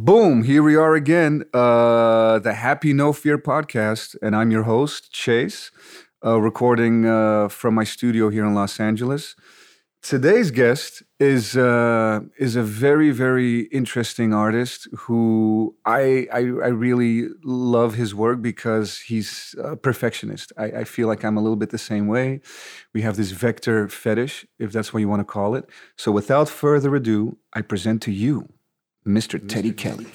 Boom, here we are again, uh, the Happy No Fear podcast, and I'm your host, Chase, uh, recording uh, from my studio here in Los Angeles. Today's guest is uh, is a very very interesting artist who I, I I really love his work because he's a perfectionist. I, I feel like I'm a little bit the same way. We have this vector fetish, if that's what you want to call it. So without further ado, I present to you Mr. Teddy Kelly.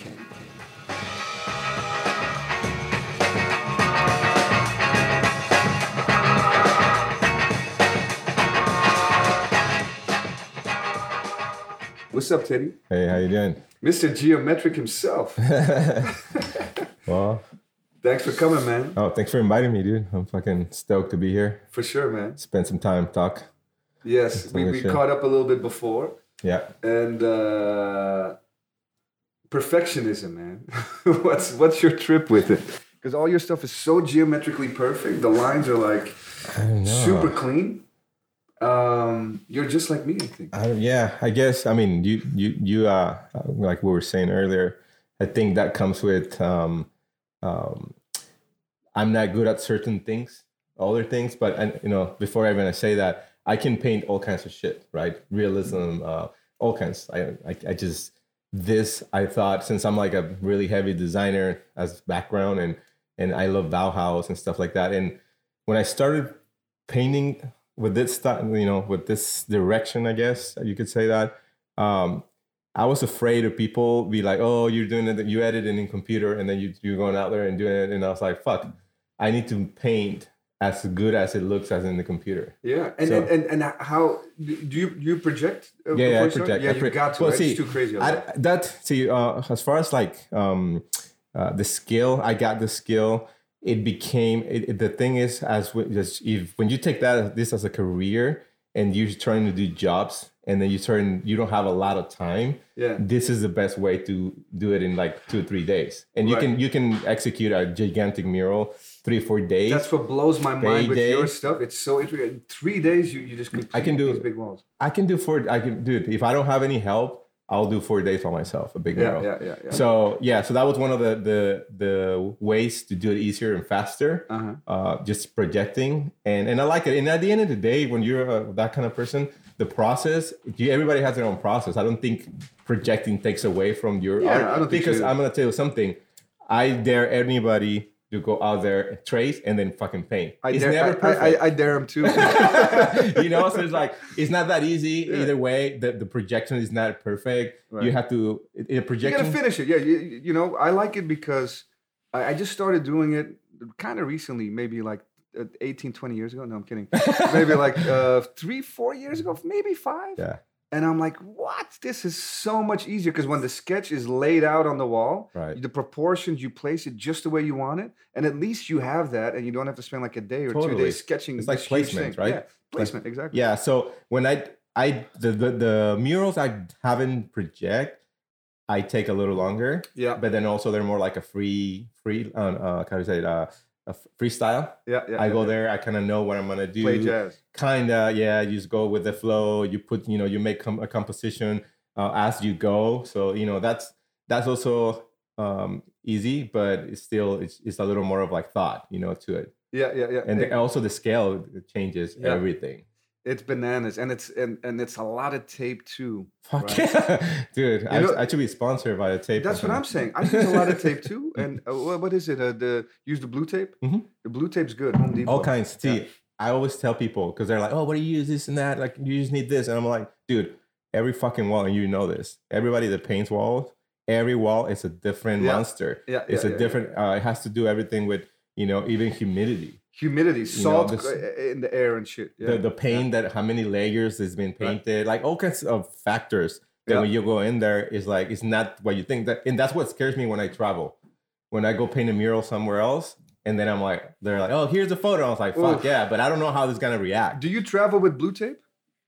What's up, Teddy? Hey, how you doing? Mr. Geometric himself. Well, Thanks for coming, man. oh, thanks for inviting me, dude. I'm fucking stoked to be here. For sure, man. Spend some time, talk. Yes, we, we caught up a little bit before. Yeah. And uh, perfectionism, man. what's what's your trip with it? Because all your stuff is so geometrically perfect. The lines are like I don't know. super clean. Um, you're just like me, I think. I yeah, I guess. I mean, you, you, you. Uh, like we were saying earlier, I think that comes with. Um, um, I'm not good at certain things, other things, but and you know, before I even say that, I can paint all kinds of shit, right? Realism, uh, all kinds. I, I, I just this I thought since I'm like a really heavy designer as background and and I love Bauhaus and stuff like that. And when I started painting with this you know, with this direction, I guess you could say that. Um, I was afraid of people be like, "Oh, you're doing it. You edit it in computer, and then you you're going out there and doing it." And I was like, "Fuck, I need to paint as good as it looks as in the computer." Yeah, and So- and, and and how do you do you project? uh, Yeah, yeah, I project. Yeah, I you got to. Well, right? see, it's too crazy. I, that see, uh, as far as like um, uh, the skill, I got the skill. It became it, it- the thing is as we, just if when you take that this as a career and you're trying to do jobs and then you turn you don't have a lot of time. yeah, This is the best way to do it in like two or three days, and you Right. can you can execute a gigantic mural three four days. that's what blows my mind with your stuff. It's so interesting. Three days, you you just I can do big walls. I can do four. I can do it if I don't have any help. I'll do four days by myself. A big Yeah, mural. yeah, yeah, yeah. So yeah, so that was one of the the the ways to do it easier and faster. Uh-huh. Uh, just projecting, and and I like it. And at the end of the day, when you're uh, that kind of person, the process, you, everybody has their own process. I don't think projecting takes away from your Yeah, art I don't think because. I'm gonna tell you something. I dare anybody to go out there, trace, and then fucking paint. I it's dare, never I, perfect. I, I dare him too. you know, so it's like it's not that easy either way. The the projection is not perfect. Right. You have to it, it- you gotta finish it. Yeah, you, you know, I like it because I, I just started doing it kind of recently, maybe like uh, 18, 20 years ago. No, I'm kidding. maybe like uh, three, four years ago, maybe five. Yeah. And I'm like, what? This is so much easier because when the sketch is laid out on the wall, Right. the proportions, you place it just the way you want it. And at least you have that and you don't have to spend like a day or two days sketching. It's like placement, right? Yeah, placement, exactly. Yeah. So when I I the, the the murals I haven't project, I take a little longer. Yeah. But then also they're more like a free free uh, uh how do you say it uh, a freestyle. Yeah, yeah. I yeah, go yeah. there. I kind of know what I'm gonna do. Play jazz. Kinda, yeah. You just go with the flow. You put, you know, you make com- a composition uh, as you go. So you know that's that's also um, easy, but it's still it's, it's a little more of like thought, you know, to it. Yeah, yeah, yeah. And the, also the scale changes everything. It's bananas, and it's and, and it's a lot of tape too. Fuck Right. yeah, dude! I, know- I should be sponsored by a tape. That's what I'm saying. I use a lot of tape too. And uh, what is it? Uh, the use the blue tape. Mhm. The blue tape's good. Home Depot. All kinds. See, Yeah. I always tell people because they're like, "Oh, what do you use this and that? Like, you just need this," and I'm like, "Dude, every fucking wall, and you know this. Everybody that paints walls, every wall is a different Yeah. monster. Yeah, It's yeah, a different. Uh, it has to do everything with you know even humidity, Humidity, know, salt this- uh, in the air and shit. Yeah. the the paint that how many layers has been painted, like all kinds of factors. That Yeah. when you go in there, is like it's not what you think. That and that's what scares me when I travel. When I go paint a mural somewhere else, and then I'm like, they're like, "Oh, here's a photo." I was like, "Fuck Oof. yeah," but I don't know how this is gonna react. Do you travel with blue tape?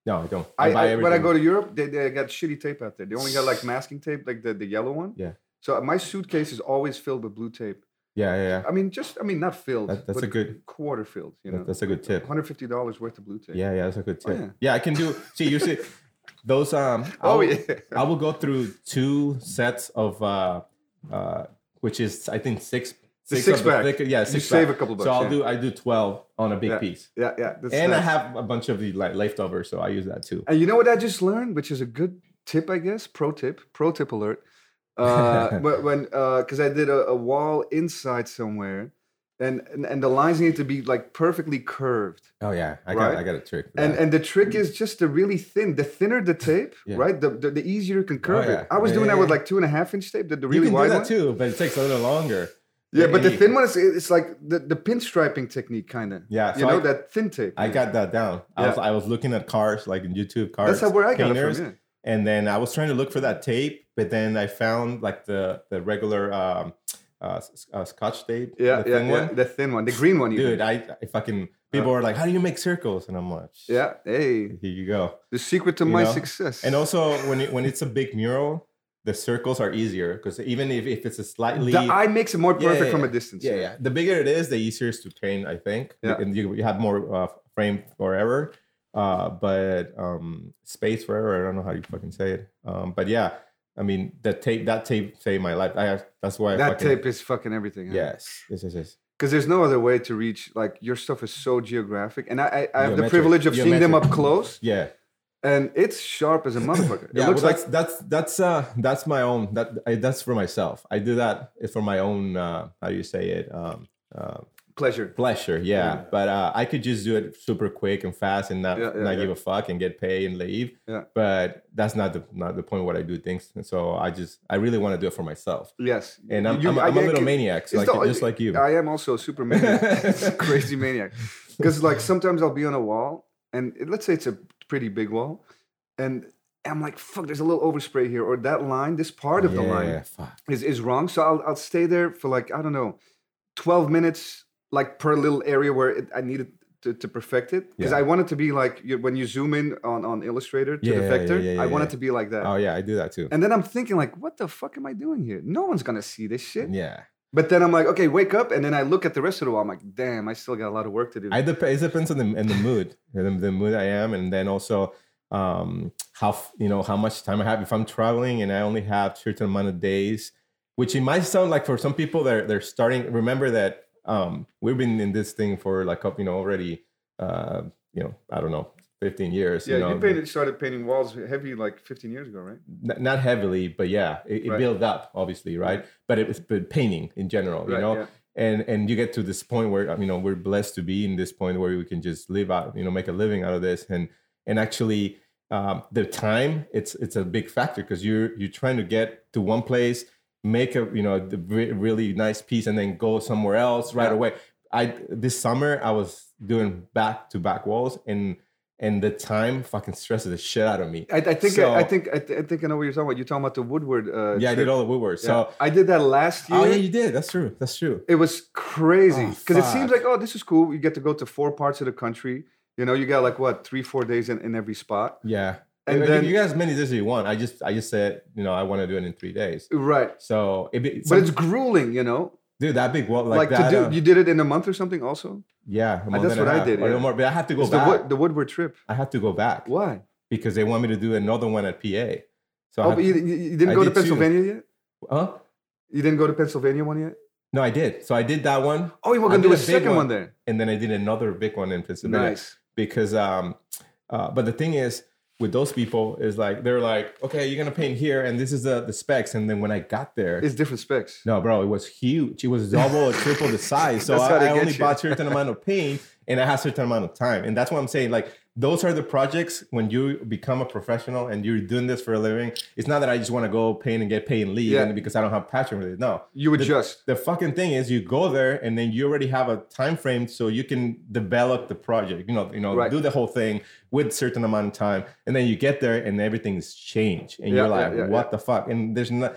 No, I don't. I, I, buy I, everything. when I go to Europe, they, they got shitty tape out there. They only got like masking tape, like the, the yellow one. Yeah. So my suitcase is always filled with blue tape. Yeah, yeah, yeah. I mean, just I mean, not filled. That- that's a good- quarter filled. You know, That- that's a good tip. One hundred fifty dollars worth of blue tape. Yeah, yeah, that's a good Oh, tip. yeah. yeah. I can do. See, you see, those um. Oh I'll- yeah. I will go through two sets of uh, uh, which is I think six. Six six pack. thicker- yeah, You six save pack. a couple bucks. So I'll yeah. do I do twelve on a big Yeah. piece, Yeah, yeah. that's and I have a bunch of the like leftovers, so I use that too. And you know what I just learned, which is a good tip, I guess. Pro tip, pro tip alert. Uh, wh- when because I did a, a wall inside somewhere, and, and and the lines need to be like perfectly curved. Oh yeah, I Right? got I got a trick. And and the trick is just to really thin. The thinner the tape, Yeah. right? The, the the easier you can curve yeah. it. I was Yeah, doing that with like two and a half inch tape. The, the you really can do wide that one. too, but it takes a little longer. Yeah, but the thin one is it's like the, the pinstriping technique, kind of. Yeah, you know I- that thin tape. I got that down. I was I was looking at cars like in YouTube cars. That's how where I got painters, it from. And then I was trying to look for that tape, but then I found like the the regular um, uh, uh, Scotch tape. Yeah, the yeah, thin yeah. one. The thin one, the green one. Dude, I, I fucking people are like, how do you make circles? And I'm like, Yeah. Hey, here you go. the secret to You my know? success. And also when it, when it's a big mural, the circles are easier because even if, if it's a slightly the eye makes it more perfect yeah, from a distance. yeah yeah the bigger it is, the easier it's to paint. I think. Yeah. And you, you have more uh, frame forever. Uh, but um, space forever. I don't know how you fucking say it. Um, but yeah, I mean the tape that tape saved my life. I that's why I That fucking, tape is fucking everything. Yes, yes, yes, yes. Because there's no other way to reach. Like your stuff is so geographic, and I, I, I have the privilege of seeing them up close, Yeah. and it's sharp as a motherfucker. It yeah, looks well, like that's that's that's uh that's my own that I, that's for myself. I do that for my own uh how do you say it um uh, pleasure. pleasure. Yeah, Yeah. but uh, I could just do it super quick and fast and not Yeah, yeah, not yeah. give a fuck and get paid and leave. Yeah. But that's not the not the point where I do things. And so I just I really want to do it for myself. Yes, And I'm You- I'm, I- I'm a little maniac, it's like the- just like you. I am also a super maniac, crazy maniac. Because like sometimes I'll be on a wall, and let's say it's a pretty big wall, and I'm like, fuck, there's a little overspray here, or that line, this part of the line fuck. is, is wrong. So I'll, I'll stay there for like, I don't know, 12 minutes, like per little area where it, I needed to, to perfect it. Because Yeah. I wanted to be like you, when you zoom in on, on Illustrator to Yeah, the vector, yeah, I wanted to be like that. Oh yeah, I do that too. And then I'm thinking like, what the fuck am I doing here? No one's gonna see this shit. Yeah. But then I'm like, okay, wake up, and then I look at the rest of the wall. I'm like, damn, I still got a lot of work to do. I dep- it depends on the in the mood, the, the mood I am, and then also um, how you know how much time I have. If I'm traveling and I only have certain amount of days, which it might sound like for some people they're they're starting. Remember that um, we've been in this thing for like you know already uh, you know I don't know 15 years. yeah, you know, you painted, started painting walls heavy like 15 years ago, right? N- not heavily, but yeah, it, it Right. built up obviously, right? But it was but painting in general, you Right, know yeah. and and you get to this point where you know we're blessed to be in this point where we can just live out you know make a living out of this and and actually um, the time it's it's a big factor because you're you're trying to get to one place make a you know re- really nice piece and then go somewhere else right Yeah. away i this summer i was doing back to back walls and and the time fucking stresses the shit out of me I, I think So- I, think I, th- I think I know what you're talking about. You're talking about the Woodward. Uh, yeah i did all the woodwork Yeah. so I did that last year. oh yeah you did that's true that's true It was crazy Oh, because it seems like oh, this is cool. You get to go to four parts of the country. You know, you got like what three, four days in, in every spot. Yeah. And And then- you guys as many days as you want. I just I just said, you know, I want to do it in three days. Right, So it be, but it's grueling. You know, dude, that big wall like, like, that. to do. uh, you did it in a month or something. Also, yeah, a that's a what I did, or yeah. more, but I have to go It's the, back. Wood, the Woodward trip. I have to go back Why? because they want me to do another one at PA. So I Oh, but you, you didn't I go to did two. Pennsylvania yet. huh? You didn't go to Pennsylvania one yet. No, I did. So I did that one, Oh, you were gonna do a a second one. one. there. and then I did another big one in Pennsylvania. Nice. because um uh, but the thing is with those people is like they're like okay you're gonna paint here and this is the the specs and then when i got there It's different specs. no bro it was huge it was double or triple the size so i, I only you. bought certain amount of paint and i had certain amount of time and that's what i'm saying like those are the projects when you become a professional and you're doing this for a living it's not that i just want to go paint and get paid and leave Yeah. because i don't have passion for it no You adjust. the fucking thing is you go there and then you already have a time frame so you can develop the project you know you know Right. do the whole thing with certain amount of time and then you get there and everything's changed and Yeah, you're like yeah, what the fuck and there's not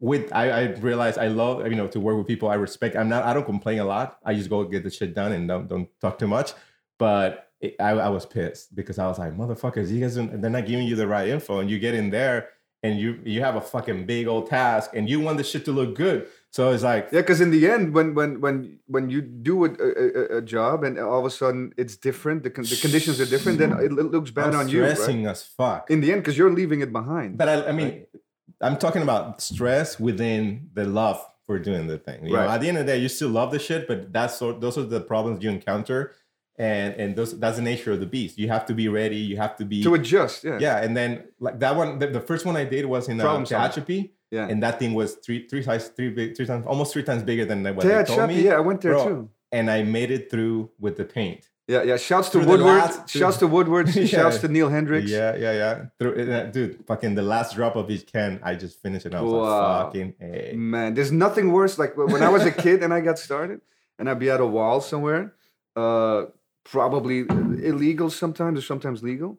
with I, I realize I love you know to work with people I respect I'm not I don't complain a lot I just go get the shit done and don't don't talk too much but it, I, I was pissed because I was like motherfuckers you guys, they're not giving you the right info and you get in there and you you have a fucking big old task, and you want the shit to look good. So it's like, Yeah, because in the end, when when when when you do a, a, a- job and all of a sudden it's different, the, con- the conditions are different, then it looks bad I'm on you. Right? stressing as fuck. In the end, because you're leaving it behind. But I, I mean, I'm talking about stress within the love for doing the thing. You know, Right. at the end of the day, you still love the shit, but that's sort, those are the problems you encounter, and and those that's the nature of the beast. You have to be ready. You have to be to adjust, yeah. yeah. And then like that one, the, the first one I did was in uh, Problem. Tehachapi, Yeah. and that thing was three three size three big three times almost three times bigger than what they told me. yeah, I went there Bro, too. And I made it through with the paint. Yeah, yeah. Shouts to Woodward. last- shouts to Woodward. Yeah. Shouts to Neil Hendricks. Yeah, yeah, yeah. Through, uh, dude, fucking the last drop of each can, I just finished it. I was Wow. like, fucking A. Man, there's nothing worse. Like when I was a kid and I got started, and I'd be at a wall somewhere, uh, probably illegal sometimes or sometimes legal.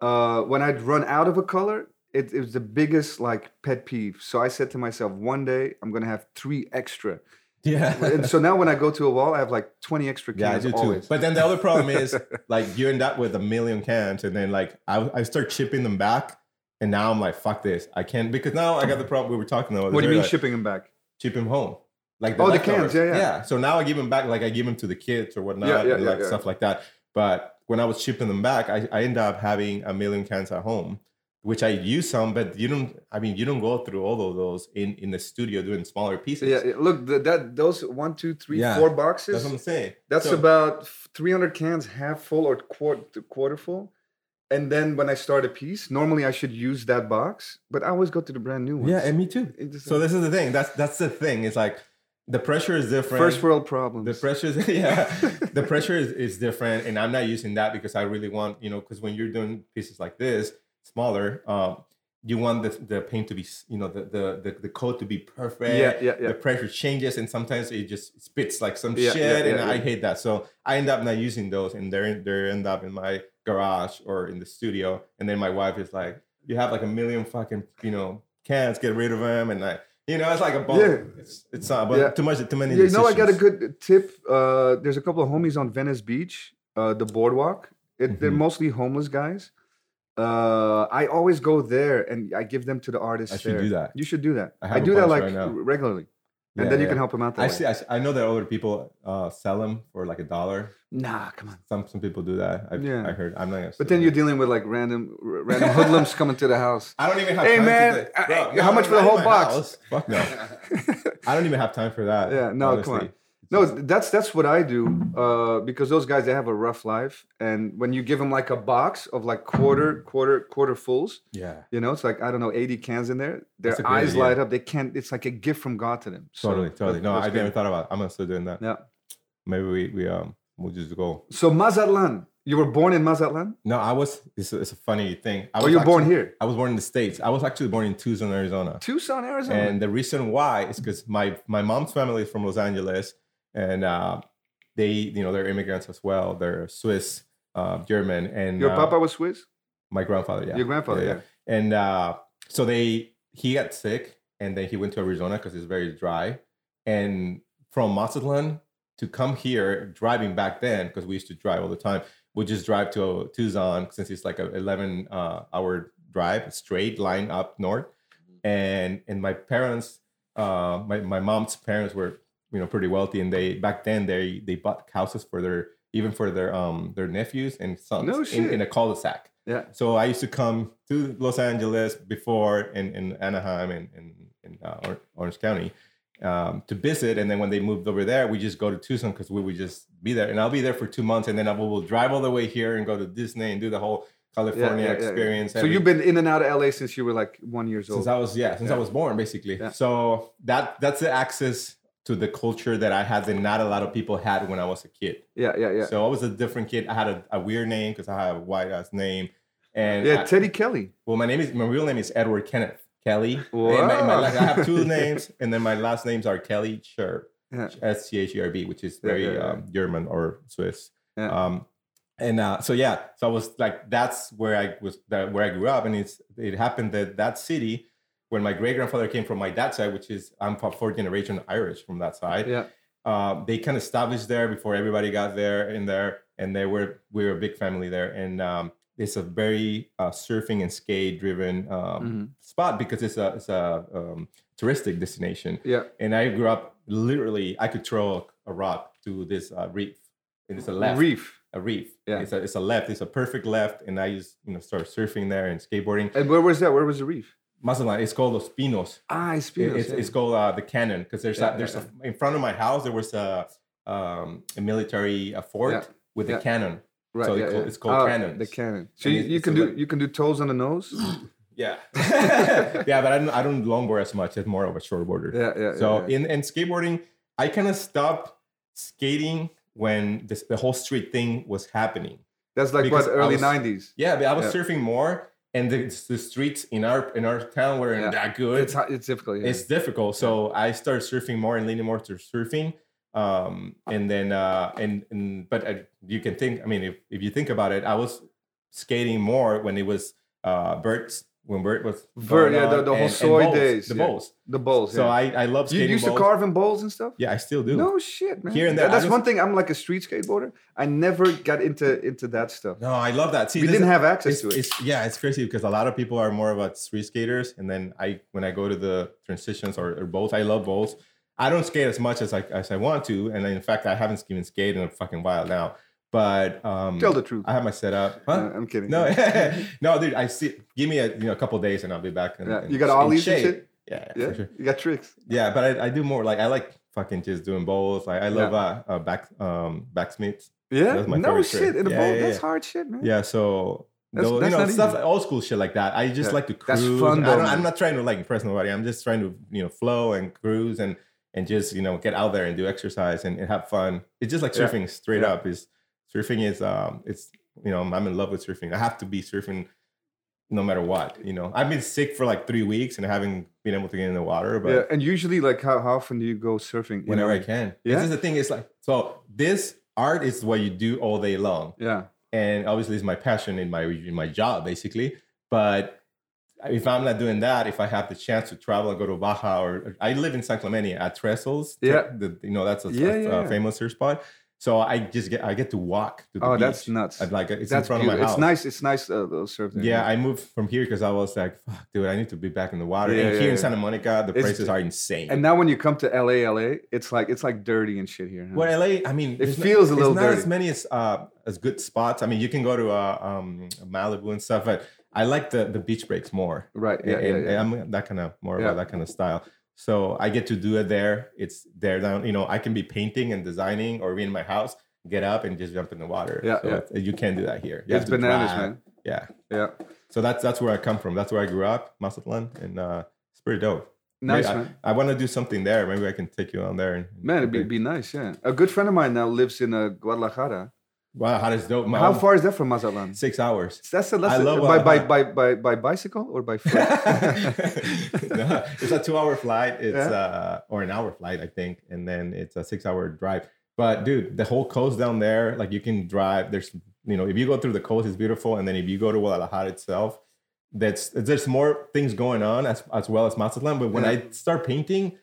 Uh, when I'd run out of a color, it, it was the biggest like pet peeve. So I said to myself, one day I'm gonna have three extra. Yeah. and so now when I go to a wall, I have like 20 extra cans. Yeah, I do too. always. But then the other problem is like you end up with a million cans, and then like I, I start chipping them back, and now I'm like, fuck this, I can't because now I got the problem we were talking about. what do you mean like, shipping them back? Ship them home. Like Oh, the cans, yeah, yeah. yeah. So now I give them back, like I give them to the kids or whatnot, Yeah, yeah, and like yeah. stuff like that. But when I was shipping them back, I, I end up having a million cans at home, which I use some, but you don't. I mean, you don't go through all of those in in the studio doing smaller pieces. Yeah, look, the, that those one, two, three, four boxes. That's what I'm saying. That's So- about 300 cans, half full or quarter quarter full. And then when I start a piece, normally I should use that box, but I always go to the brand new ones. Yeah, and me too. Just- So this is the thing. That's that's the thing. It's like the pressure is different. first world problems. the pressure is yeah. the pressure is, is different, and I'm not using that because I really want you know because when you're doing pieces like this smaller, um, you want the, the paint to be you know the the the, the coat to be perfect. Yeah, yeah, yeah. The pressure changes, and sometimes it just spits like some Yeah, shit, yeah, and I hate that. So I end up not using those, and they're in, they end up in my garage or in the studio, and then my wife is like, "You have like a million fucking you know cans, get rid of them," and I. You know, it's like a ball. Yeah. It's, it's not, but Yeah. too much, too many. Yeah, you know, I got a good tip. Uh, there's a couple of homies on Venice Beach, uh, the boardwalk. It, They're Mhm. mostly homeless guys. Uh, I always go there and I give them to the artists. I should there. do that. You should do that. I I, do that like right regularly, and Yeah, then you yeah. can help them out. That I way. see. I, I know that other people uh, sell them for like a dollar. Nah, come on. Some some people do that. I, Yeah. I heard. I'm not. Gonna But then you're dealing with like random r- random hoodlums coming to the house. I don't even have. Hey, time man, To I- Bro, I- no, how much for the whole box? house. Fuck no. I don't even have time for that. Yeah, no, come on. No, that's that's what I do uh, because those guys they have a rough life, and when you give them like a box of like quarter quarter quarter fulls, Yeah. you know, it's like I don't know, eighty cans in there. Their That's a great eyes idea. light up. They can't. It's like a gift from God to them. So Totally. Totally. No, I good. never thought about. It. I'm gonna start doing that. Yeah. Maybe we we um we'll just go. So Mazatlan, you were born in Mazatlan, No, I was. It's a, it's a funny thing. I or was you were born here, I was born in the states. I was actually born in Tucson, Arizona. Tucson, Arizona. And the reason why is because my my mom's family is from Los Angeles, and uh, they you know they're immigrants as well. They're Swiss, uh, German, and Your uh, papa was Swiss. my grandfather, yeah, Your grandfather, yeah. And uh, so they he got sick, and then he went to Arizona because it's very dry. And from Mazatlan to come here, driving back then because we used to drive all the time, we just drive to Tucson since it's like a 11 uh, hour drive, straight line up north. And and my parents, uh, my my mom's parents were you know pretty wealthy, and they back then they they bought houses for their even for their um their nephews and sons No in, in a cul-de-sac. Yeah. So I used to come to Los Angeles before in, in Anaheim and in, in uh, Orange County um, to visit. And then when they moved over there, we just go to Tucson because we would just be there. And I'll be there for two months. And then I will drive all the way here and go to Disney and do the whole California yeah, yeah, yeah. experience. So you've been in and out of LA since you were like one years old. since I was yeah since I was born basically. Yeah. So that that's the access to the culture that I had that not a lot of people had when I was a kid. yeah, yeah, yeah. So I was a different kid. I had a, a weird name because I have a white ass name. And yeah, I- Teddy Kelly. well, my name is my real name is Edward Kenneth Kelly. And my- my Wow. I have two names, and then my last names are Kelly Scherb, Yeah. S C H E R B, which is Yeah, very yeah, yeah. Um, German or Swiss. Yeah. Um, and uh, so yeah, so I was like, that's where I was, that, where I grew up, and it's it happened that that city, when my great grandfather came from my dad's side, which is I'm from fourth generation Irish from that side. Yeah. Um, they kind of established there before everybody got there in there, and they were we were a big family there, and um, it's a very uh, surfing and skate driven um, Mhm. spot because it's a it's a um, touristic destination. Yeah. And I grew up literally. I could throw a rock to this uh, reef, and it's a left Reef. a reef. Yeah. It's a it's a left. It's a perfect left, and I just you know start surfing there and skateboarding. And where was that? Where was the reef? Mazatlan, it's called Los Pinos. Ah, It- Espinos. it's, yeah. it's called uh, the cannon because there's Yeah, a, there's yeah, a, in front of my house there was a um, a military uh fort with a cannon. right, so it it's called Ah, cannons. The cannon. So you, you can do li- you can do toes on the nose. Yeah, yeah, but I don't I don't longboard as much. It's more of a shortboarder. Yeah, yeah. So in and skateboarding, I kind of stopped skating when this, the whole street thing was happening. that's like because what early was- '90s. Yeah, but I was surfing more, and the, the streets in our in our town weren't Yeah. that good. It's it's difficult. Yeah. it's difficult. So I started surfing more and leaning more to surfing. Um, and then uh, and and but I, you can think. I mean, if if you think about it, I was skating more when it was uh Bert's when Bert was going yeah, the- the and- and Hosoi bowls, days, the yeah. bowls. the bowls. So yeah. I I love skating. you used to carve in bowls and stuff. Yeah, I still do. No shit, man. Here and there, That's one thing. I'm like a street skateboarder. I never got into into that stuff. No, I love that. See, we didn't have access to it. it's yeah, it's crazy because a lot of people are more about street skaters, and then I when I go to the transitions or, or bowls, I love bowls. I don't skate as much as I as I want to, and in fact, I haven't even skated in a fucking while now. But um, Tell the truth. I have my setup. Huh? Uh, I'm kidding. no, no, dude. I see. Give me a you know a couple days, and I'll be back. In, Yeah, in- you got and shape. shit. Yeah, Yeah, for sure. you got tricks. Yeah, but I, I do more like I like fucking just doing bowls. Like I love uh, uh back um backsmiths. Yeah, That's my no shit in a Yeah, bowl. yeah, That's hard shit, man. Yeah, so That's- that's you know stuff old school shit like that. I just Yeah. like to cruise. That's fun, I though, don't, man. I'm not trying to like impress nobody. I'm just trying to you know flow and cruise and and just you know get out there and do exercise and, and have fun. It's just like Yeah. surfing straight Yeah. up. Is surfing is um it's you know I'm in love with surfing. I have to be surfing no matter what. You know I've been sick for like three weeks and I haven't been able to get in the water, but yeah. And usually, like, how, how often do you go surfing? Whenever? I can. Yeah? This is the thing. It's like so this art is what you do all day long Yeah. and obviously it's my passion in my in my job basically but if i'm not doing that if i have the chance to travel and go to baja or i live in san clemente at trestles Yeah. the, you know that's a, Yeah, a- yeah, a famous surf spot so i just get i get to walk to the Oh, beach. that's nuts. I'd like it's That's in front of my house It's nice. It's nice. Uh, those surf yeah, I moved from here because I was like, "Fuck, dude, I need to be back in the water." Yeah, and yeah, here in. Santa Monica, the It's- prices are insane. And now when you come to LA, LA, it's like it's like dirty and shit here. huh? Well, LA, I mean, it feels a there's little not dirty. as many as uh, as good spots. I mean, you can go to uh, um, Malibu and stuff, but I like the the beach breaks more. right. Yeah. and, Yeah. yeah. I'm that kind of more Yeah. about that kind of style. So I get to do it there. It's there now. You know, I can be painting and designing, or be in my house, get up and just jump in the water. Yeah, so yeah. you can't do that here. You It's bananas, drive. man. Yeah. Yeah. So that's that's where I come from. That's where I grew up, Mazatlan, and uh, it's pretty dope. Nice, Maybe man. I, I want to do something there. Maybe I can take you on there. And, Man, it'd be, be nice. Yeah. A good friend of mine now lives in uh, Guadalajara. Wow, how does dope? My How own- far is that from Mazatlan? Six hours. That's a, that's I a- love by, by, by, by, by bicycle or by foot? No, it's a two-hour flight. It's Yeah. uh, or an hour flight, I think, and then it's a six-hour drive. But dude, the whole coast down there, like you can drive. There's, you know, if you go through the coast, it's beautiful, and then if you go to Guadalajara itself, that's there's more things going on as as well as Mazatlan. But when Yeah. I start painting,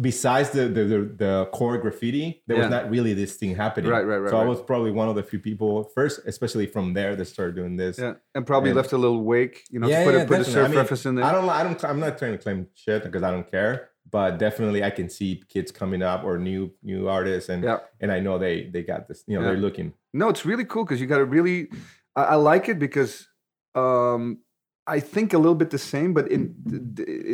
besides the the, the, the core graffiti, there Yeah. was not really this thing happening. Right, right, right, So I was probably one of the few people first, especially from there, that started doing this. yeah. And probably And- left a little wake, you know, Yeah, to put, yeah, a, put a surf I mean, reference in there. I don't. I don't. I'm not trying to claim shit because I don't care. But definitely, I can see kids coming up or new new artists, and Yeah. and I know they they got this. You know, they're looking. No, it's really cool because you got to really. I, I like it because um, I think a little bit the same, but in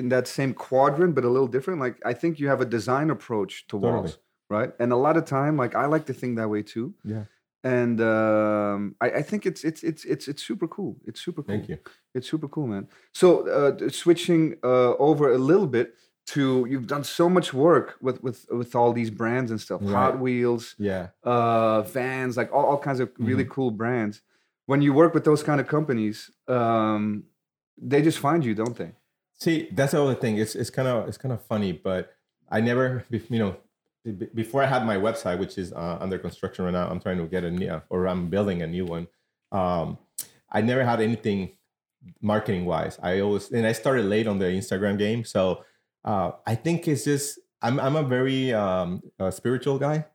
in that same quadrant, but a little different. Like I think you have a design approach to Totally. walls, right? And a lot of time, like I like to think that way too. Yeah. And um, I, I think it's it's it's it's it's super cool. It's super cool. Thank you. It's super cool, man. So uh, switching uh, over a little bit to you've done so much work with with with all these brands and stuff, Hot Wheels, Yeah. uh, Vans, like all, all kinds of really Mm-hmm. cool brands. When you work with those kind of companies, um, they just find you, don't they? See, that's the other thing. It's it's kind of it's kind of funny, but I never, you know, before I had my website, which is uh, under construction right now. I'm trying to get a new, or I'm building a new one. Um, I never had anything marketing wise. I always and I started late on the Instagram game, so uh, I think it's just I'm I'm a very um, uh, spiritual guy,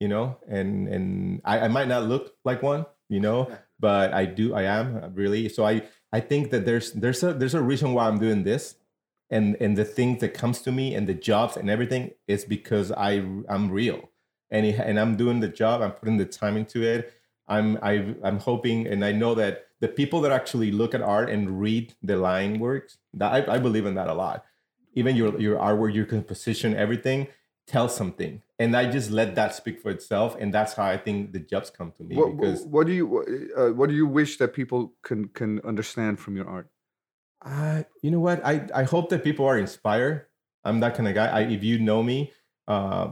you know, and and I, I might not look like one, you know, but I do I am really so I I think that there's there's a there's a reason why I'm doing this. And and the things that comes to me and the jobs and everything is because I I'm real. And it, and I'm doing the job I'm putting the time into it. I'm I I'm hoping and I know that the people that actually look at art and read the line works that I, I believe in that a lot. Even your your artwork your composition everything tells something and I just let that speak for itself and that's how I think the jobs come to me What, because what do you uh, what do you wish that people can can understand from your art? Uh, you know what? I, I hope that people are inspired. I'm that kind of guy. I, if you know me, uh,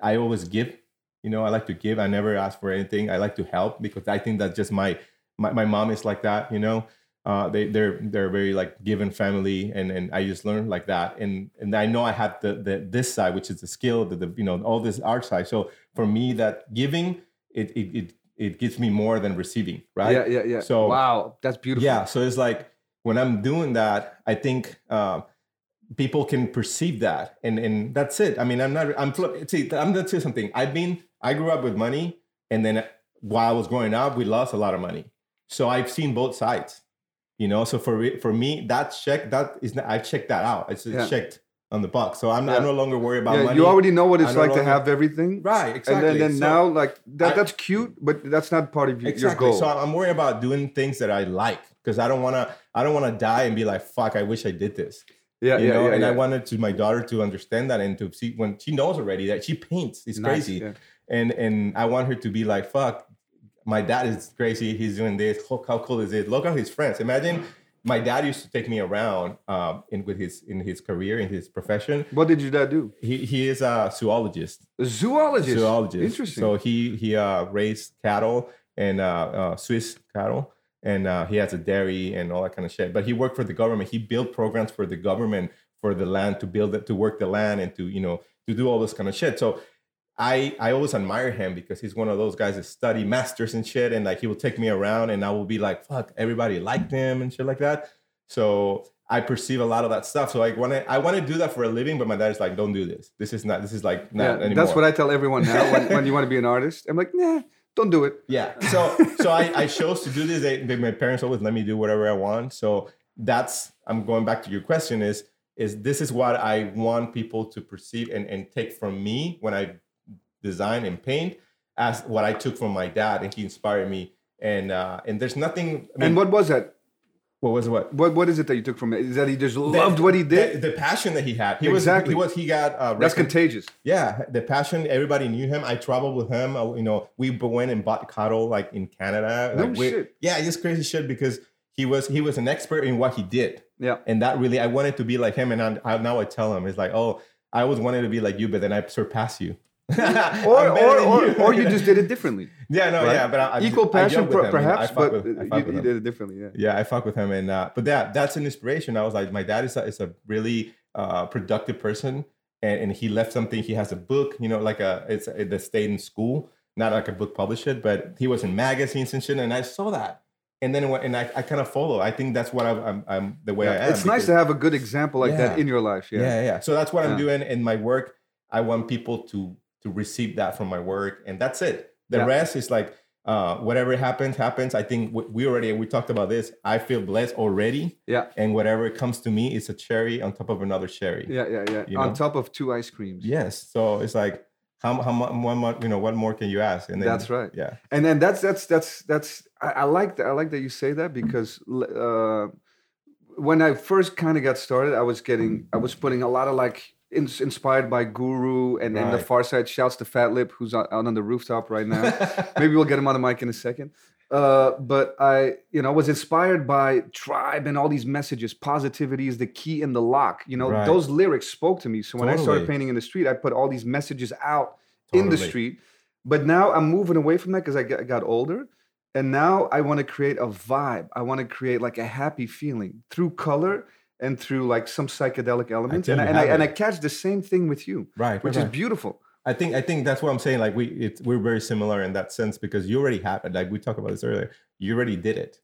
I always give. You know, I like to give. I never ask for anything. I like to help because I think that's just my my, my mom is like that. You know, uh, they they're they're very like given family, and and I just learned like that. And and I know I have the the this side, which is the skill, the, the you know all this art side. So for me, that giving it it it, it gives me more than receiving, right? Yeah, yeah, yeah. So- wow, that's beautiful. Yeah. So it's like when I'm doing that, I think uh, people can perceive that, and and that's it. I mean, I'm not. I'm see. I'm gonna you something. I've been. I grew up with money, and then while I was growing up, we lost a lot of money. So I've seen both sides. You know. So for for me, that check that is. Not, I checked that out. It's Yeah. checked on the box. So I'm, Yeah. I'm no longer worried about Yeah, money. you already know what I it's like to have everything. right. Exactly. And then, then So- now, like that, I- that's cute, but that's not part of your, your exactly. goal. So I'm worried about doing things that I like because I don't want to. I don't want to die and be like, "Fuck! I wish I did this." yeah, you yeah, know. yeah, and I wanted to my daughter to understand that and to see when she knows already that she paints. It's Nice, crazy, yeah. and and I want her to be like, "Fuck! My dad is crazy. He's doing this. Look how cool is it? Look at his friends. Imagine." My dad used to take me around um, in with his in his career in his profession. What did your dad do? He he is a zoologist A zoologist. zoologist. Interesting. So he he uh, raised cattle and uh, uh, Swiss cattle, and uh, he has a dairy and all that kind of shit. But he worked for the government. He built programs for the government for the land to build it, to work the land, and to you know to do all this kind of shit. So. I, I always admire him because he's one of those guys that study masters and shit and like he will take me around and I will be like fuck everybody liked him and shit like that so I perceive a lot of that stuff so like when to I want to do that for a living but my dad's like don't do this this is not this is like not yeah, anymore that's what I tell everyone now when, when you want to be an artist. I'm like, nah, don't do it. Yeah. So so I, I chose to do this. They, they, my parents always let me do whatever I want. So that's I'm going back to your question is is this is what I want people to perceive and, and take from me when I design and paint as what I took from my dad and he inspired me. And uh and there's nothing I mean, and what was that? what was what? What what is it that you took from it? Is that he just loved what he did? The, the passion that he had. He Exactly. was he was he got uh That's contagious. Yeah, the passion. Everybody knew him. I traveled with him. uh, You know, we went and bought cattle like in Canada. No Like, shit. Yeah, just crazy shit because he was he was an expert in what he did, Yeah. and that really I wanted to be like him. And I, I, now I tell him it's like, oh, I always wanted to be like you, but then I surpass you. Or I'm or, better than or, or you just did it differently. yeah no right? yeah, but I, I Equal I passion, joke with per- him, you know, I perhaps, but with- you, you did it differently. Yeah. Yeah, I fuck with him, and uh, but that that's an inspiration. I was like, my dad is a, is a really uh, productive person, and, and he left something. He has a book, you know, like a it's a, that stayed in school, not like a book published, but he was in magazines and shit, and I saw that, and then went- and I, I kind of follow. I think that's what I, I'm I'm the way Yeah. I am. It's nice to have a good example like that in your life. yeah. Yeah. yeah, So that's what Yeah. I'm doing in my work. I want people to to receive that from my work, and that's it. The Yeah. rest is like uh, whatever happens, happens. I think we- we already we talked about this. I feel blessed already Yeah. and whatever comes to me is a cherry on top of another cherry. Yeah. Yeah. Yeah. You On know? top of two ice creams. Yes. So it's like how how much you know what more can you ask? And then, That's right. Yeah. and then that's that's that's that's I, I like that I like that you say that because uh, when I first kind of got started, I was getting I was putting a lot of like ins inspired by Guru and then the Right. Pharcyde. Shouts to Fatlip who's out out on the rooftop right now. Maybe we'll get him on the mic in a second. Uh, but I, you know, was inspired by Tribe and all these messages. Positivity is the key in the lock. You know, Right. those lyrics spoke to me. So when I started painting in the street, I put all these messages out in the street. But now I'm moving away from that because I got, got older. And now I want to create a vibe. I want to create like a happy feeling through color and through like some psychedelic elements. tell And I, and, I, and I catch the same thing with you, Right. which right, is right. beautiful. I think I think that's what I'm saying. Like we it's we're very similar in that sense because you already have it. Like we talked about this earlier. You already did it.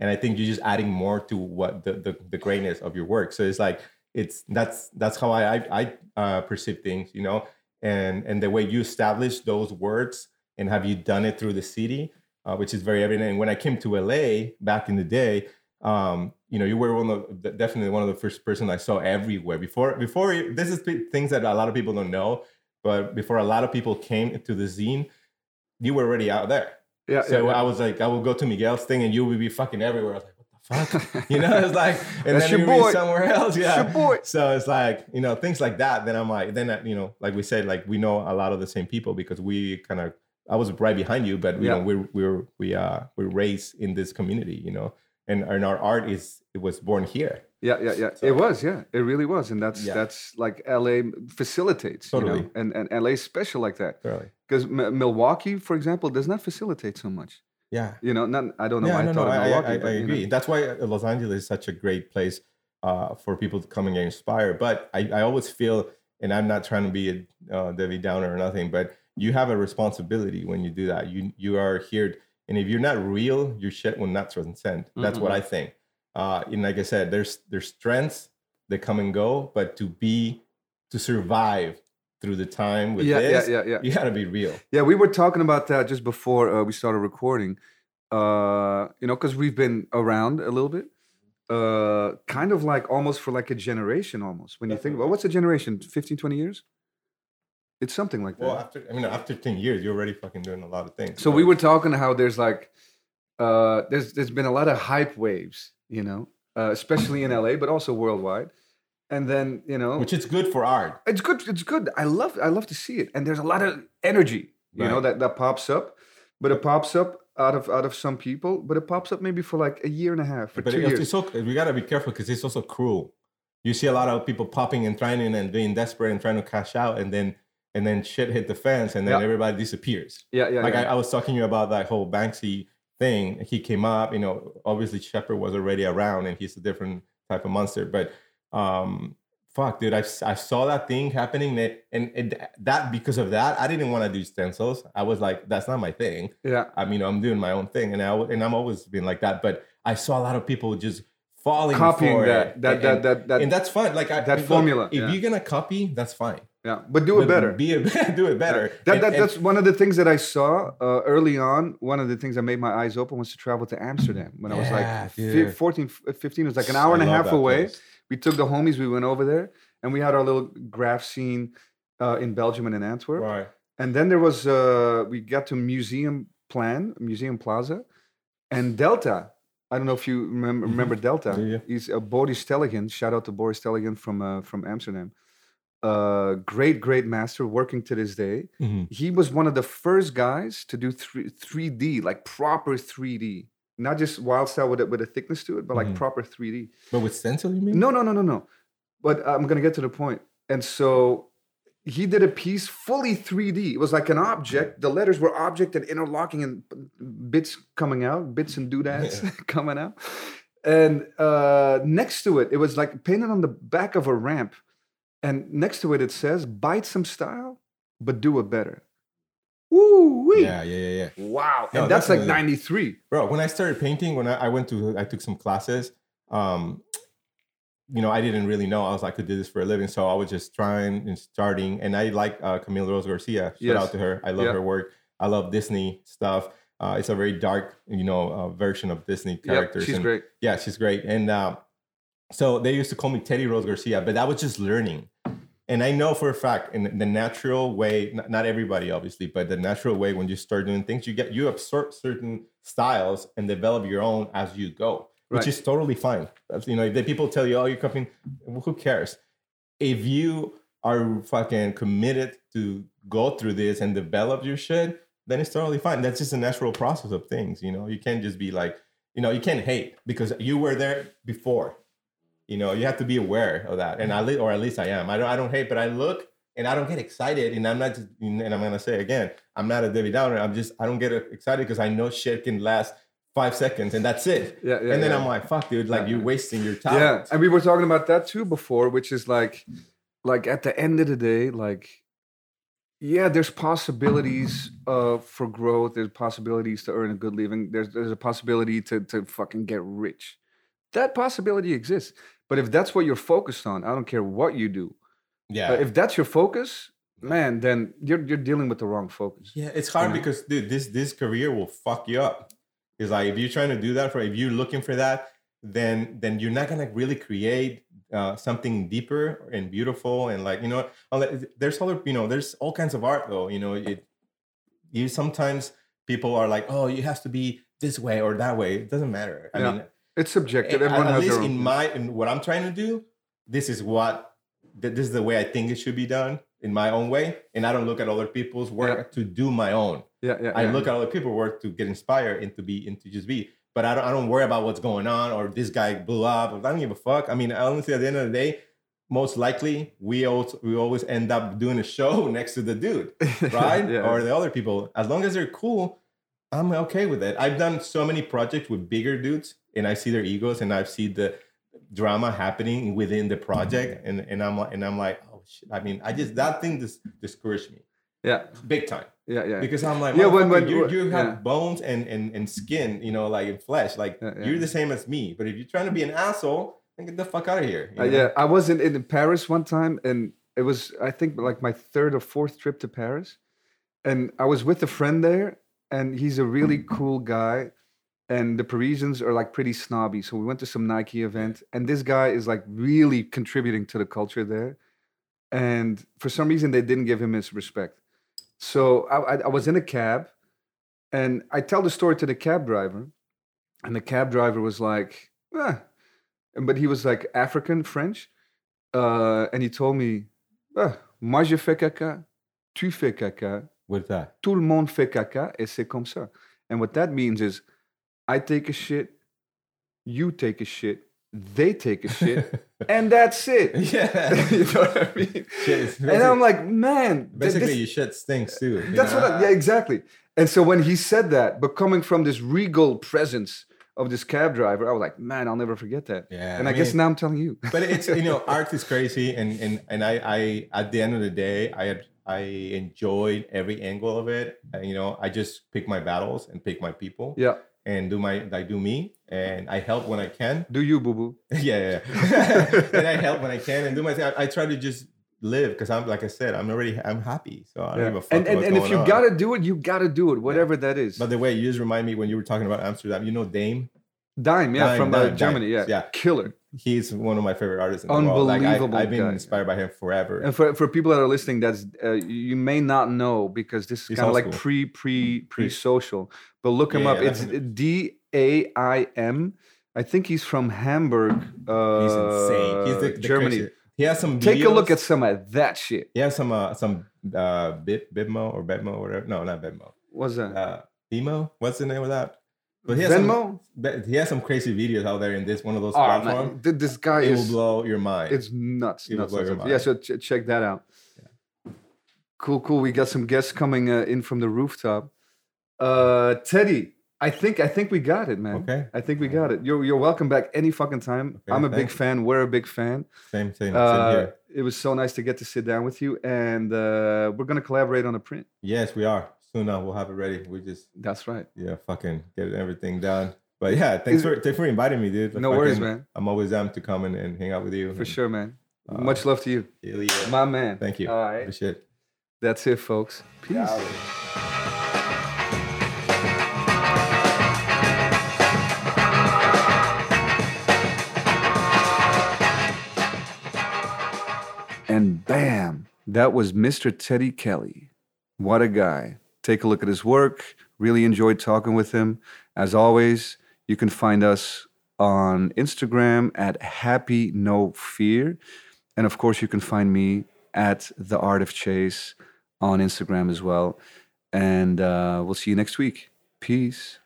And I think you're just adding more to what the the, the greatness of your work. So it's like it's that's that's how I I, I uh, perceive things, you know, and and the way you establish those words and have you done it through the city. uh, which is very evident. And when I came to LA back in the day, um, you know, you were one of the, definitely one of the first person I saw everywhere. Before before this is things that a lot of people don't know, but before a lot of people came to the zine, you were already out there. Yeah. So yeah, I was like, I will go to Miguel's thing, and you will be fucking everywhere. I was like, what the fuck? You know, it's like, and That's then you boy. be somewhere else. Yeah. your boy. So it's like, you know, things like that. Then I'm like, then, uh, you know, like we said, like we know a lot of the same people because we kind of, I was right behind you, but, you Yeah. know, we're, we're, we, uh, we're raised in this community, you know, and, and our art is, it was born here. Yeah, yeah, yeah. So- it was, yeah, it really was, and that's Yeah. that's like LA facilitates, you Totally. know, and and LA is special like that because M- Milwaukee, for example, does not facilitate so much. Yeah. You know, not I don't know why yeah, I no, thought no, of I, I, Milwaukee. I but, you know. agree. That's why uh, Los Angeles is such a great place uh, for people to come and get inspired. But I, I always feel, and I'm not trying to be a uh, Debbie Downer or nothing, but you have a responsibility when you do that. You you are here, and if you're not real, your shit will not transcend. That's what I think. Uh, and like I said, there's there's strengths that come and go, but to be to survive through the time with Yeah, yeah, this, yeah, yeah. you got to be real. Yeah, we were talking about that just before uh, we started recording. Uh, you know, because we've been around a little bit. Uh, kind of like almost for like a generation, almost. When you think about what's a generation, 15, 20 years? It's something like that. Well, after I mean, after ten years, you're already fucking doing a lot of things. So we were talking how there's like uh there's there's been a lot of hype waves, you know, uh, especially in LA, but also worldwide. And then, you know, which is good for art. it's good it's good. I love I love to see it. And there's a lot of energy, you know, that that pops up. But it pops up out of out of some people, but it pops up maybe for like a year and a half, for But two it's, years. it's so we gotta be careful because it's also cruel. You see a lot of people popping and trying and being desperate and trying to cash out, and then and then shit hit the fence, and then Yeah. everybody disappears. yeah, yeah. like yeah. I, I was talking to you about that whole Banksy thing. He came up, you know. Obviously, Shepard was already around, and he's a different type of monster. But um, fuck, dude, I, I saw that thing happening, that, and, and that because of that, I didn't want to do stencils. I was like, that's not my thing. yeah. I mean, I'm doing my own thing, and I and I'm always been like that. But I saw a lot of people just falling Copying for that, it, that, and, that, that, that, and that's fine. Like I, that look, formula, If yeah. you're gonna copy, that's fine. Yeah. But do it But better. Be a, do it better. That, And- that, and- that's one of the things that I saw uh, early on. One of the things that made my eyes open was to travel to Amsterdam when I was like dude. 14, 15. It was like an hour and a half away. place. We took the homies, we went over there, and we had our little graph scene uh, in Belgium and in Antwerp. Right. And then there was, uh, we got to Museum Plan, Museum Plaza, and Delta. I don't know if you remember, remember Delta. Yeah, yeah. He's uh, Boris Tellegen. Shout out to Boris Tellegen from uh, from Amsterdam. Uh, great, great master, working to this day. Mhm. He was one of the first guys to do three, 3D, like proper 3D, not just wild style with a, with a thickness to it, but like Mhm. proper 3D. But with stencil, you mean? No, no, no, no, no. But I'm gonna get to the point. And so he did a piece fully 3D. It was like an object. The letters were object and interlocking and bits coming out, bits and doodads coming out. And uh, next to it, it was like painted on the back of a ramp. And next to it, it says, "Bite some style, but do it better." Woo wee! Yeah, yeah, yeah, yeah. Wow. No, and that's like '93. Bro, when I started painting, when I, I went to, I took some classes. Um, you know, I didn't really know I was like, I could do this for a living, so I was just trying and starting. And I like uh, Camille Rose Garcia. Shout Yes. out to her. I love Yeah. her work. I love Disney stuff. Uh, it's a very dark, you know, uh, version of Disney characters. she's and- great. Yeah, she's great. And uh, so they used to call me Teddy Rose Garcia, but that was just learning. And I know for a fact, in the natural way, not everybody obviously, but the natural way when you start doing things, you get you absorb certain styles and develop your own as you go, which Right. is totally fine. That's, you know, if the people tell you, "Oh, you're copying," well, who cares? If you are fucking committed to go through this and develop your shit, then it's totally fine. That's just a natural process of things. You know, you can't just be like, you know, you can't hate because you were there before. You know, you have to be aware of that, and I or at least I am. I don't, I don't hate, but I look and I don't get excited, and I'm not. Just, and I'm gonna say again, I'm not a Debbie Downer. I'm just, I don't get excited because I know shit can last five seconds, and that's it. Yeah, yeah. and then yeah. I'm like, fuck, dude, like Yeah. you're wasting your time. yeah and we were talking about that too before which is like like at the end of the day like yeah there's possibilities uh for growth there's possibilities to earn a good living there's there's a possibility to to fucking get rich that possibility exists but if that's what you're focused on i don't care what you do yeah. Uh, if that's your focus man, then you're you're dealing with the wrong focus. Yeah, it's hard because dude, this this career will fuck you up. It's like if you're trying to do that for if you're looking for that, then then you're not gonna really create uh, something deeper and beautiful and like you know there's other you know there's all kinds of art though you know it you sometimes people are like oh you have to be this way or that way it doesn't matter I Yeah. mean It's subjective. at, Everyone at has least their own. in my in what I'm trying to do, this is what this is the way I think it should be done in my own way, and I don't look at other people's work to do my own. yeah, yeah. I yeah. look at other people's work to get inspired and to be and to just be. But I don't I don't worry about what's going on or this guy blew up. I don't give a fuck. I mean, honestly, at the end of the day, most likely we also we always end up doing a show next to the dude right? yeah. Or the other people. As long as they're cool, I'm okay with it. I've done so many projects with bigger dudes, and I see their egos, and I've seen the drama happening within the project, and and I'm like, and I'm like, oh shit. I mean, I just that thing just discouraged me yeah, big time yeah, yeah. because I'm like, Yeah, when- when- you, you have yeah. bones and, and and skin, you know, like in flesh, like Yeah, yeah. you're the same as me. But if you're trying to be an asshole, then get the fuck out of here. you Uh, yeah, I was in, in Paris one time, and it was I think like my third or fourth trip to Paris, and I was with a friend there, and he's a really cool guy, and the Parisians are like pretty snobby. So we went to some Nike event, and this guy is like really contributing to the culture there, and for some reason they didn't give him his respect. So I, I, was in a cab, and I tell the story to the cab driver, and the cab driver was like, ah. But he was like African French, uh, and he told me, ah, "Moi je fais caca, tu fais caca, With that. tout le monde fait caca, et c'est comme ça." And what that means is, I take a shit, you take a shit, they take a shit, and that's it. yeah. you know what I mean? Shit, And I'm like, man, Basically, this- your shit stinks too. that's know? what. I, yeah, exactly. And so when he said that, but coming from this regal presence of this cab driver, I was like, man, I'll never forget that. Yeah, And I, I guess mean- now I'm telling you. but it's you know art is crazy and and and I I at the end of the day I had I enjoyed every angle of it and, you know I just pick my battles and pick my people yeah. And do my I do me and I help when I can Do you, boo boo? yeah yeah and I help when I can and do my thing I, I try to just live because I'm like I said I'm already I'm happy so I don't give a fuck And, and, and if you on. gotta do it, you gotta do it, whatever that is. by the way you just remind me when you were talking about Amsterdam you know Dame Daim, yeah, Daim, from uh, Germany, Daim. yeah. Yeah. Killer. he's one of my favorite artists in the world like Unbelievable I, I've been guy. inspired by him forever And for, for people that are listening, that's uh, you may not know because this is kind of like pre pre pre social. But look him Yeah, up. yeah, it's. D A I M. I think he's from Hamburg, uh, He's insane. He's the, the Germany. crazy- He has some. Take a look at some of that shit. He has some uh, some uh, Bit Bitmo or Betmo or whatever. No, not Betmo. What's that? Uh, Emo. What's the name of that? But he has some, Venmo? but he has some crazy videos out there in this one of those Oh, platforms. th- this guy It will blow your mind. it's nuts. It will nuts, blow nuts, your nuts. Yeah, so ch- check that out. Cool, cool. We got some guests coming uh, in from the rooftop. Uh, Teddy, I think I think we got it, man. okay. I think we got it. You're you're welcome back any fucking time. Okay, I'm a big fan. We're a big fan. Same same. same Uh, here. it was so nice to get to sit down with you, and uh, we're gonna collaborate on a print. Yes, we are. Soon now we'll have it ready. We just That's right. yeah, fucking get everything done. But yeah, thanks Is- for thanks for inviting me, dude. No worries, man. I'm always down to come and, and hang out with you. For and- sure, man. Uh, Much love to you, yeah. my man. Thank you. All right, Appreciate it. that's it, folks. Peace. That was Mr. Teddy Kelly. What a guy. Take a look at his work. Really enjoyed talking with him. As always, you can find us on Instagram at Happy No Fear. And of course, you can find me at The Art of Chase on Instagram as well. And uh, we'll see you next week. Peace.